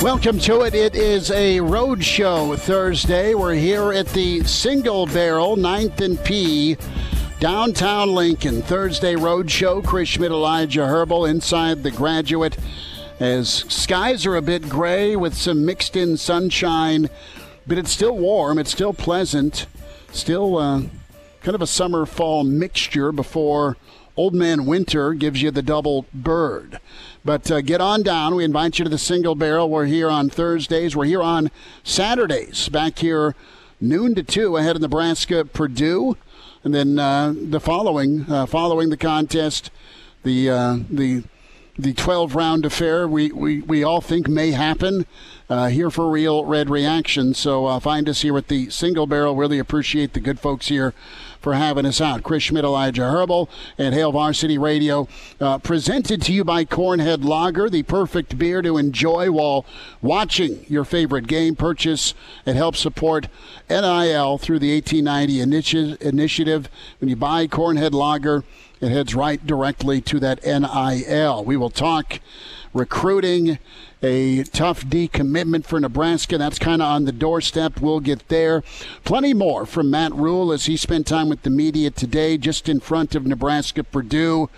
Welcome to it. It is a road show Thursday. We're here at the Single Barrel, 9th and P, downtown Lincoln. Thursday road show. Chris Schmidt, Elijah Herbel inside the graduate as skies are a bit gray with some mixed in sunshine, but it's still warm. It's still pleasant. Still uh, kind of a summer fall mixture before Old Man Winter gives you the double bird. But uh, get on down. We invite you to the single barrel. We're here on Thursdays. We're here on Saturdays. Back here noon to two ahead of Nebraska Purdue, and then uh, the following uh, following the contest, the uh, the the 12 round affair we, we, we all think may happen uh, here for real red reaction so uh, find us here at the single barrel really appreciate the good folks here for having us out. Chris Schmidt, Elijah Herbel, and Hail Varsity Radio, uh, presented to you by Cornhead Lager, the perfect beer to enjoy while watching your favorite game. Purchase and help support NIL through the 1890 initi- initiative. When you buy Cornhead Lager, it heads right directly to that NIL. We will talk recruiting a tough decommitment for Nebraska. That's kind of on the doorstep. We'll get there. Plenty more from Matt Rhule as he spent time with the media today, just in front of Nebraska Purdue.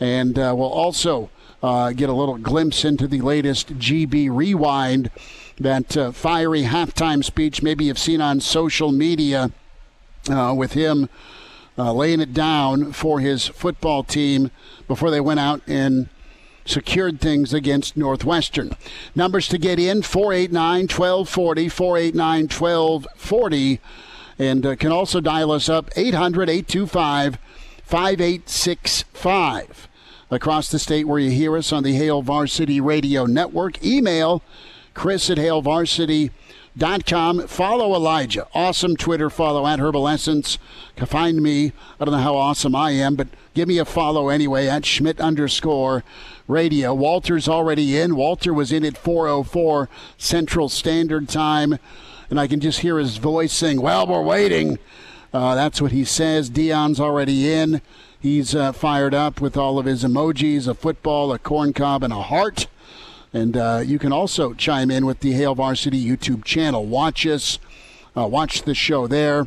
And uh, we'll also uh, get a little glimpse into the latest GB Rewind, that uh, fiery halftime speech maybe you've seen on social media uh, with him. Uh, laying it down for his football team before they went out and secured things against Northwestern. Numbers to get in 489 1240, 489 1240, and uh, can also dial us up 800 825 5865. Across the state where you hear us on the Hail Varsity Radio Network, email chris at hailvarsity.com. Follow Elijah. Awesome Twitter follow at Herbal Essence. Find me. I don't know how awesome I am, but give me a follow anyway at Schmidt underscore radio. Walter's already in. Walter was in at 404 Central Standard Time, and I can just hear his voice saying, Well, we're waiting. Uh, that's what he says. Dion's already in. He's uh, fired up with all of his emojis a football, a corn cob, and a heart. And uh, you can also chime in with the Hail Varsity YouTube channel. Watch us, uh, watch the show there,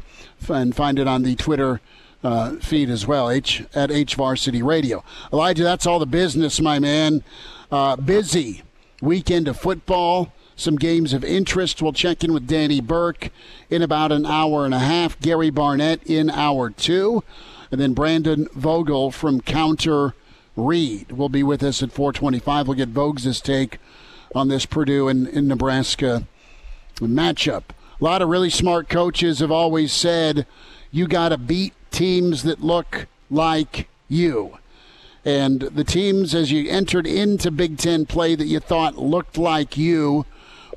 and find it on the Twitter uh, feed as well, H at H Varsity Radio. Elijah, that's all the business, my man. Uh, busy weekend of football. Some games of interest. We'll check in with Danny Burke in about an hour and a half. Gary Barnett in hour two. And then Brandon Vogel from Counter Reed will be with us at 425. We'll get Vogues' take on this Purdue and, and Nebraska matchup. A lot of really smart coaches have always said you got to beat teams that look like you. And the teams, as you entered into Big Ten play that you thought looked like you,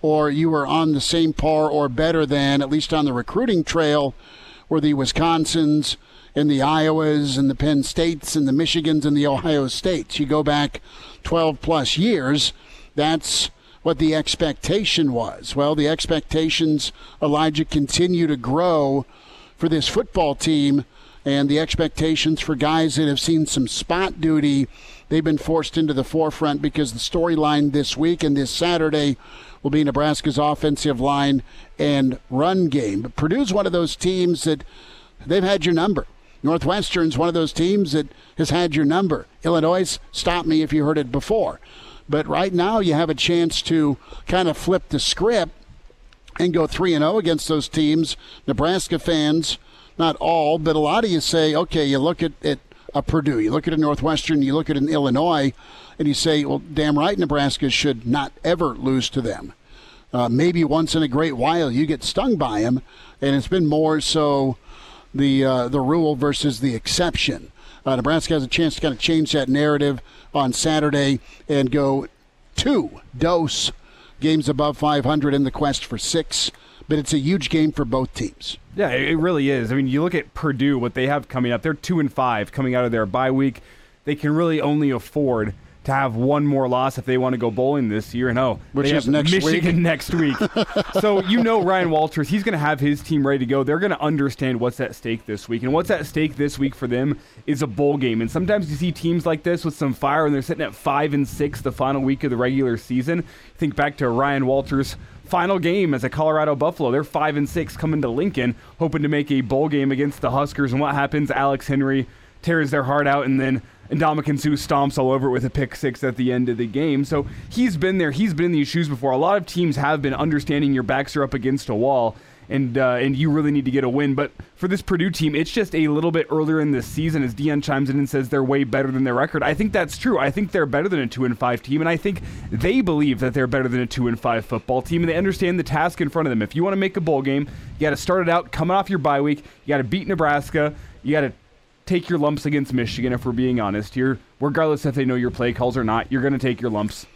or you were on the same par or better than, at least on the recruiting trail, were the Wisconsins and the Iowas and the Penn States and the Michigans and the Ohio States. You go back 12 plus years, that's what the expectation was. Well, the expectations, Elijah, continue to grow for this football team and the expectations for guys that have seen some spot duty, they've been forced into the forefront because the storyline this week and this Saturday will be Nebraska's offensive line and run game. But Purdue's one of those teams that they've had your number. Northwestern's one of those teams that has had your number. Illinois, stop me if you heard it before. But right now, you have a chance to kind of flip the script and go 3 and 0 against those teams. Nebraska fans, not all, but a lot of you say, okay, you look at, at a Purdue, you look at a Northwestern, you look at an Illinois, and you say, well, damn right, Nebraska should not ever lose to them. Uh, maybe once in a great while you get stung by them, and it's been more so the uh, the rule versus the exception. Uh, Nebraska has a chance to kind of change that narrative on Saturday and go two dose games above 500 in the quest for six. But it's a huge game for both teams. Yeah, it really is. I mean, you look at Purdue, what they have coming up. They're two and five coming out of their bye week. They can really only afford to have one more loss if they want to go bowling this year. And oh, which is next Michigan week. next week. so you know Ryan Walters, he's going to have his team ready to go. They're going to understand what's at stake this week, and what's at stake this week for them is a bowl game. And sometimes you see teams like this with some fire, and they're sitting at five and six the final week of the regular season. Think back to Ryan Walters final game as a Colorado Buffalo. They're five and six coming to Lincoln, hoping to make a bowl game against the Huskers. And what happens? Alex Henery tears their heart out, and then Ndamukong Suh stomps all over it with a pick six at the end of the game. So he's been there. He's been in these shoes before. A lot of teams have been understanding your backs are up against a wall. And uh, and you really need to get a win, but for this Purdue team, it's just a little bit earlier in the season. As Dion chimes in and says they're way better than their record, I think that's true. I think they're better than a two and five team, and I think they believe that they're better than a two and five football team, and they understand the task in front of them. If you want to make a bowl game, you got to start it out coming off your bye week. You got to beat Nebraska. You got to take your lumps against Michigan, if we're being honest here. Regardless if they know your play calls or not, you're going to take your lumps.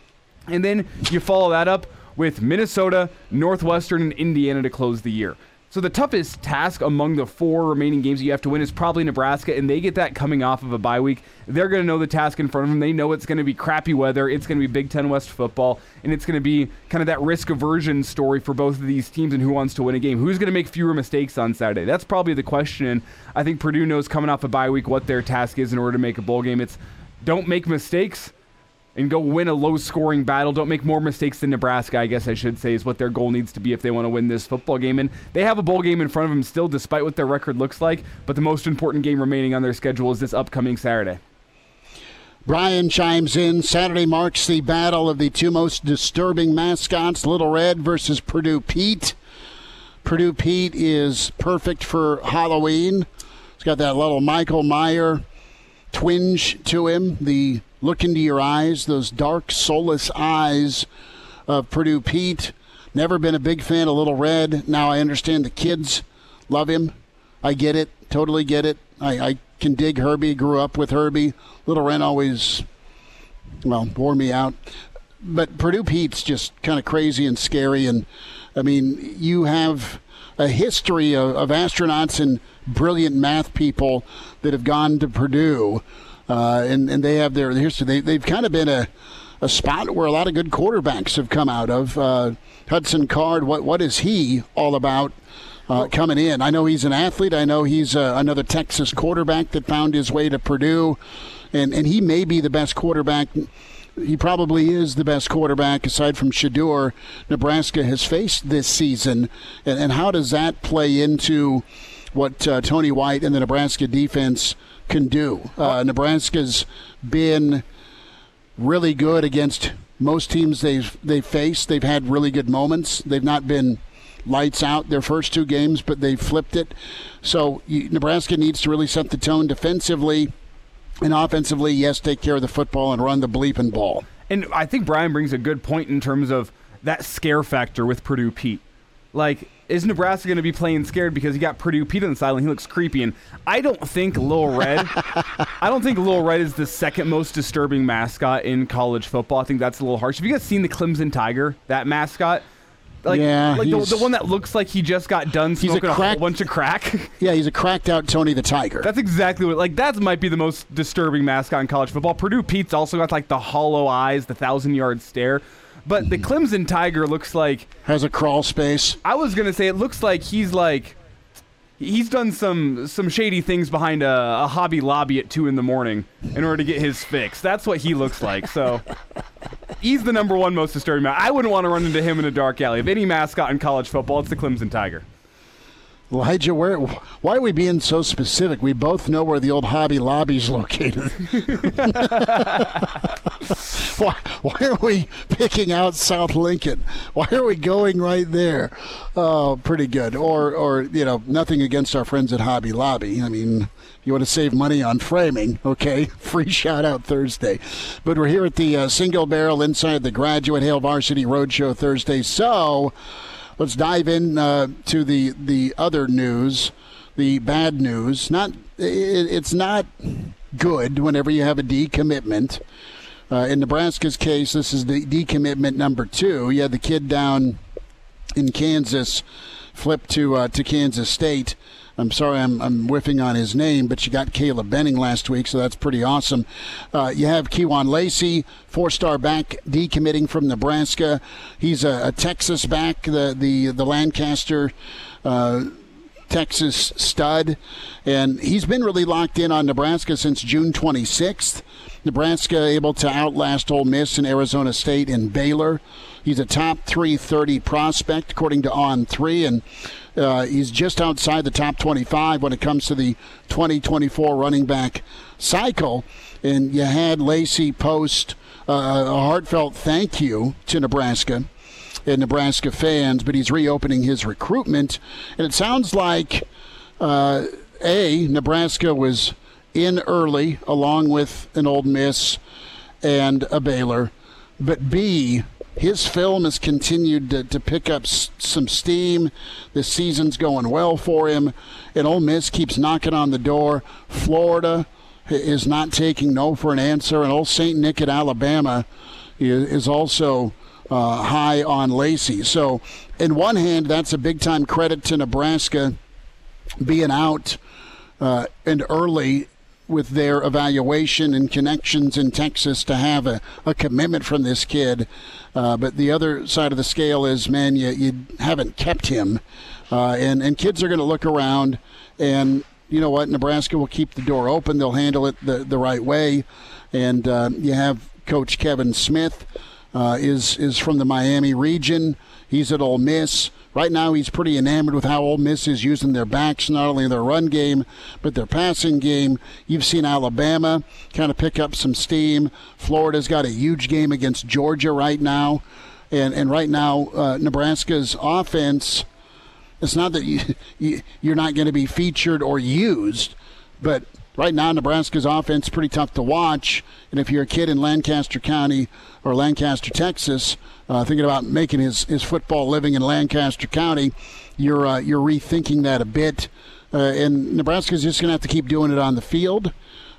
And then you follow that up with Minnesota, Northwestern, and Indiana to close the year. So the toughest task among the four remaining games you have to win is probably Nebraska, and they get that coming off of a bye week. They're going to know the task in front of them. They know it's going to be crappy weather. It's going to be Big Ten West football, and it's going to be kind of that risk aversion story for both of these teams and who wants to win a game. Who's going to make fewer mistakes on Saturday? That's probably the question. I think Purdue knows coming off a bye week what their task is in order to make a bowl game. It's don't make mistakes and go win a low scoring battle. Don't make more mistakes than Nebraska, I guess I should say, is what their goal needs to be if they want to win this football game. And they have a bowl game in front of them still, despite what their record looks like. But the most important game remaining on their schedule is this upcoming Saturday. Brian chimes in. Saturday marks the battle of the two most disturbing mascots, Little Red versus Purdue Pete. Purdue Pete is perfect for Halloween. He's got that little Michael Meyer twinge to him. The look into your eyes, those dark, soulless eyes of Purdue Pete. Never been a big fan of Little Red. Now I understand the kids love him. I get it. Totally get it. I, I can dig Herbie. Grew up with Herbie. Little Red always, well, bore me out. But Purdue Pete's just kind of crazy and scary. And I mean, you have a history of, of astronauts and brilliant math people that have gone to Purdue, uh, and and they have their history. They they've kind of been a a spot where a lot of good quarterbacks have come out of. Uh, Hudson Card, what what is he all about? Uh, coming in, I know he's an athlete. I know he's uh, another Texas quarterback that found his way to Purdue, and and he may be the best quarterback he probably is the best quarterback aside from Shedeur Nebraska has faced this season. And, and how does that play into what uh, Tony White and the Nebraska defense can do? Uh, Nebraska's been really good against most teams they've they've faced. They've had really good moments. They've not been lights out their first two games, but they flipped it. So you, Nebraska needs to really set the tone defensively and offensively, yes, take care of the football and run the bleeping ball. And I think Brian brings a good point in terms of that scare factor with Purdue Pete. Like, is Nebraska going to be playing scared because he got Purdue Pete on the sideline? He looks creepy, and I don't think Lil Red. I don't think Lil Red is the second most disturbing mascot in college football. I think that's a little harsh. Have you guys seen the Clemson Tiger? That mascot. Like, yeah, like the, the, one that looks like he just got done smoking a, crack, a, whole bunch of crack. Yeah, he's a cracked out Tony the Tiger. That's exactly what. Like that might be the most disturbing mascot in college football. Purdue Pete's also got like the hollow eyes, the thousand yard stare. But the Clemson Tiger looks like has a crawl space. I was gonna say it looks like he's like he's done some some shady things behind a, a, Hobby Lobby at two in the morning in order to get his fix. That's what he looks like. So he's the number one most disturbing. I wouldn't want to run into him in a dark alley. If any mascot in college football, it's the Clemson Tiger. Elijah, where? Why are we being so specific? We both know where the old Hobby Lobby's located. why, why are we picking out South Lincoln? Why are we going right there? Oh, pretty good. Or, or you know, nothing against our friends at Hobby Lobby. I mean, you want to save money on framing, okay? Free shout out Thursday. But we're here at the uh, single barrel inside the Graduate Hail Varsity Roadshow Thursday. So let's dive in uh, to the the other news, the bad news. Not it, it's not good whenever you have a decommitment. Uh, in Nebraska's case, this is the decommitment number two. You had the kid down in Kansas, flipped to uh, to Kansas State. I'm sorry, I'm, I'm whiffing on his name, but you got Caleb Benning last week, so that's pretty awesome. Uh, you have Kewan Lacy, four-star back, decommitting from Nebraska. He's a, a Texas back, the the the Lancaster. Uh, Texas stud, and he's been really locked in on Nebraska since June 26th. Nebraska able to outlast Ole Miss and Arizona State and Baylor. He's a top 330 prospect according to On3, and uh, he's just outside the top 25 when it comes to the 2024 running back cycle. And you had Lacy post uh, a heartfelt thank you to Nebraska and Nebraska fans, but he's reopening his recruitment. And it sounds like, uh, A, Nebraska was in early along with an Ole Miss and a Baylor, but B, his film has continued to, to pick up s- some steam. The season's going well for him, and Ole Miss keeps knocking on the door. Florida is not taking no for an answer, and Old St. Nick at Alabama is also uh, high on Lacy. So, in one hand, that's a big time credit to Nebraska being out uh, and early with their evaluation and connections in Texas to have a, a commitment from this kid. Uh, but the other side of the scale is, man, you, you haven't kept him. Uh, and, and kids are going to look around, and you know what? Nebraska will keep the door open. They'll handle it the, the right way. And uh, you have Coach Kevin Smith. Uh, is is from the Miami region. He's at Ole Miss. Right now, he's pretty enamored with how Ole Miss is using their backs, not only in their run game, but their passing game. You've seen Alabama kind of pick up some steam. Florida's got a huge game against Georgia right now. And, and right now, uh, Nebraska's offense, it's not that you, you, you're not going to be featured or used, but right now Nebraska's offense pretty tough to watch. And if you're a kid in Lancaster County or Lancaster, Texas, uh, thinking about making his, his football living in Lancaster County, you're uh, you're rethinking that a bit. Uh, and Nebraska's just going to have to keep doing it on the field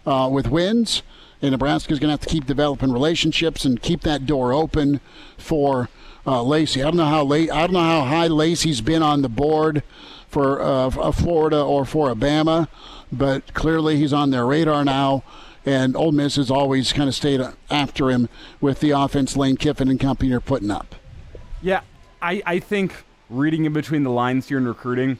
uh, with wins. And Nebraska's going to have to keep developing relationships and keep that door open for uh, Lacy. I don't know how late. I don't know how high Lacy's been on the board for uh, Florida or for Alabama, but clearly he's on their radar now. And Ole Miss has always kind of stayed after him with the offense Lane Kiffin and company are putting up. Yeah, I, I think reading in between the lines here in recruiting,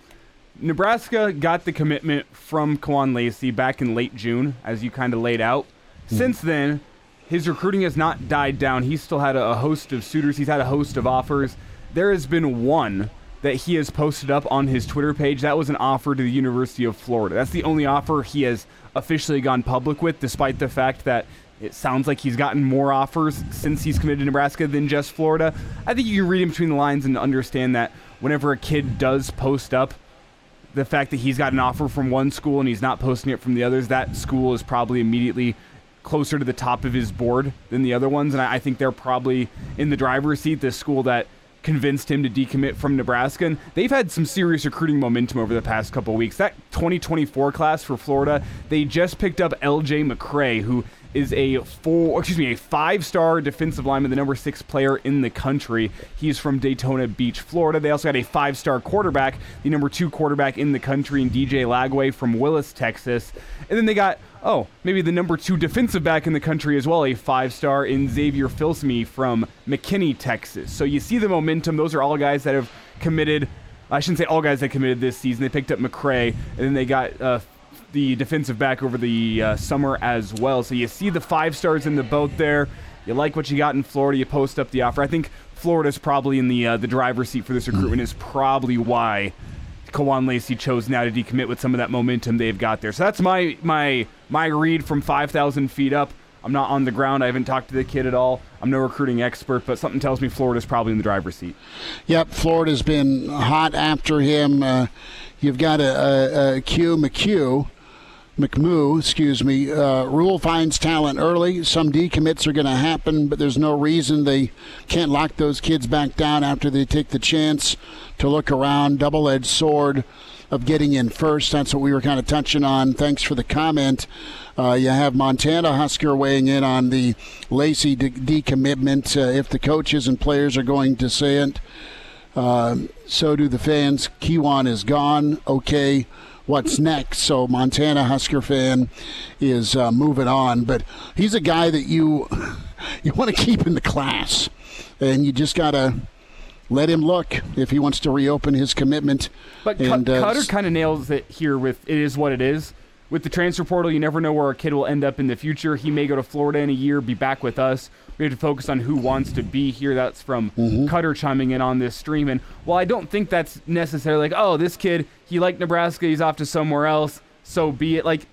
Nebraska got the commitment from Kewan Lacy back in late June, as you kind of laid out. Mm. Since then, his recruiting has not died down. He's still had a, a host of suitors, he's had a host of offers. There has been one that he has posted up on his Twitter page. That was an offer to the University of Florida. That's the only offer he has officially gone public with, despite the fact that it sounds like he's gotten more offers since he's committed to Nebraska than just Florida. I think you can read in between the lines and understand that whenever a kid does post up, the fact that he's got an offer from one school and he's not posting it from the others, that school is probably immediately closer to the top of his board than the other ones. And I, think they're probably in the driver's seat, the school that convinced him to decommit from Nebraska. And they've had some serious recruiting momentum over the past couple weeks. That 2024 class for Florida, they just picked up LJ McCray, who is a four, excuse me, a five-star defensive lineman, the number six player in the country. He's from Daytona Beach, Florida. They also got a five-star quarterback, the number two quarterback in the country, in DJ Lagway from Willis, Texas. And then they got oh, maybe the number two defensive back in the country as well, a five star in Xavier Filsaime from McKinney, Texas. So you see the momentum. Those are all guys that have committed. I shouldn't say all guys that committed this season. They picked up McCray, and then they got uh, the defensive back over the uh, summer as well. So you see the five stars in the boat there. You like what you got in Florida. You post up the offer. I think Florida's probably in the uh, the driver's seat for this recruitment. Is probably why Kewan Lacy chose now to decommit with some of that momentum they've got there. So that's my my my read from 5,000 feet up. I'm not on the ground. I haven't talked to the kid at all. I'm no recruiting expert, but something tells me Florida's probably in the driver's seat. Yep, Florida's been hot after him. Uh, you've got a, a, a Q McHugh. McMoo, excuse me. Uh, Rhule finds talent early. Some decommits are going to happen, but there's no reason they can't lock those kids back down after they take the chance to look around. Double edged sword of getting in first. That's what we were kind of touching on. Thanks for the comment. Uh, you have Montana Husker weighing in on the Lacy de- decommitment. Uh, if the coaches and players are going to say it, uh, so do the fans. Kewan is gone. Okay, what's next? So Montana Husker fan is uh, moving on, but he's a guy that you you want to keep in the class, and you just gotta let him look if he wants to reopen his commitment. But and, uh, Cutter kind of nails it here with it is what it is. With the transfer portal, you never know where a kid will end up in the future. He may go to Florida in a year, be back with us. We have to focus on who wants to be here. That's from mm-hmm. Cutter chiming in on this stream. And while I don't think that's necessarily like, oh, this kid, he liked Nebraska, he's off to somewhere else, so be it. Like,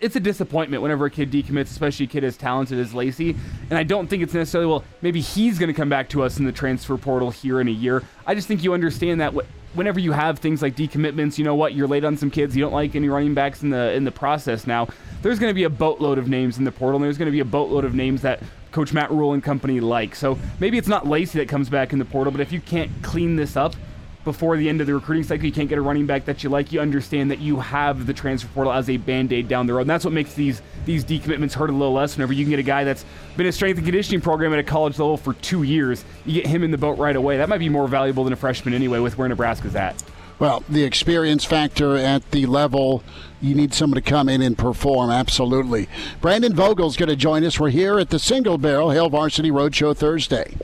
it's a disappointment whenever a kid decommits, especially a kid as talented as Lacy. And I don't think it's necessarily, well, maybe he's going to come back to us in the transfer portal here in a year. I just think you understand that whenever you have things like decommitments, you know what, you're late on some kids, you don't like any running backs in the in the process now. There's going to be a boatload of names in the portal, and there's going to be a boatload of names that Coach Matt Rhule and company like. So maybe it's not Lacy that comes back in the portal, but if you can't clean this up, before the end of the recruiting cycle, you can't get a running back that you like, you understand that you have the transfer portal as a band-aid down the road. And that's what makes these these decommitments hurt a little less whenever you can get a guy that's been a strength and conditioning program at a college level for two years. You get him in the boat right away. That might be more valuable than a freshman anyway with where Nebraska's at. Well, the experience factor at the level, you need someone to come in and perform, absolutely. Brandon Vogel's going to join us. We're here at the Single Barrel Hail Varsity Roadshow Thursday.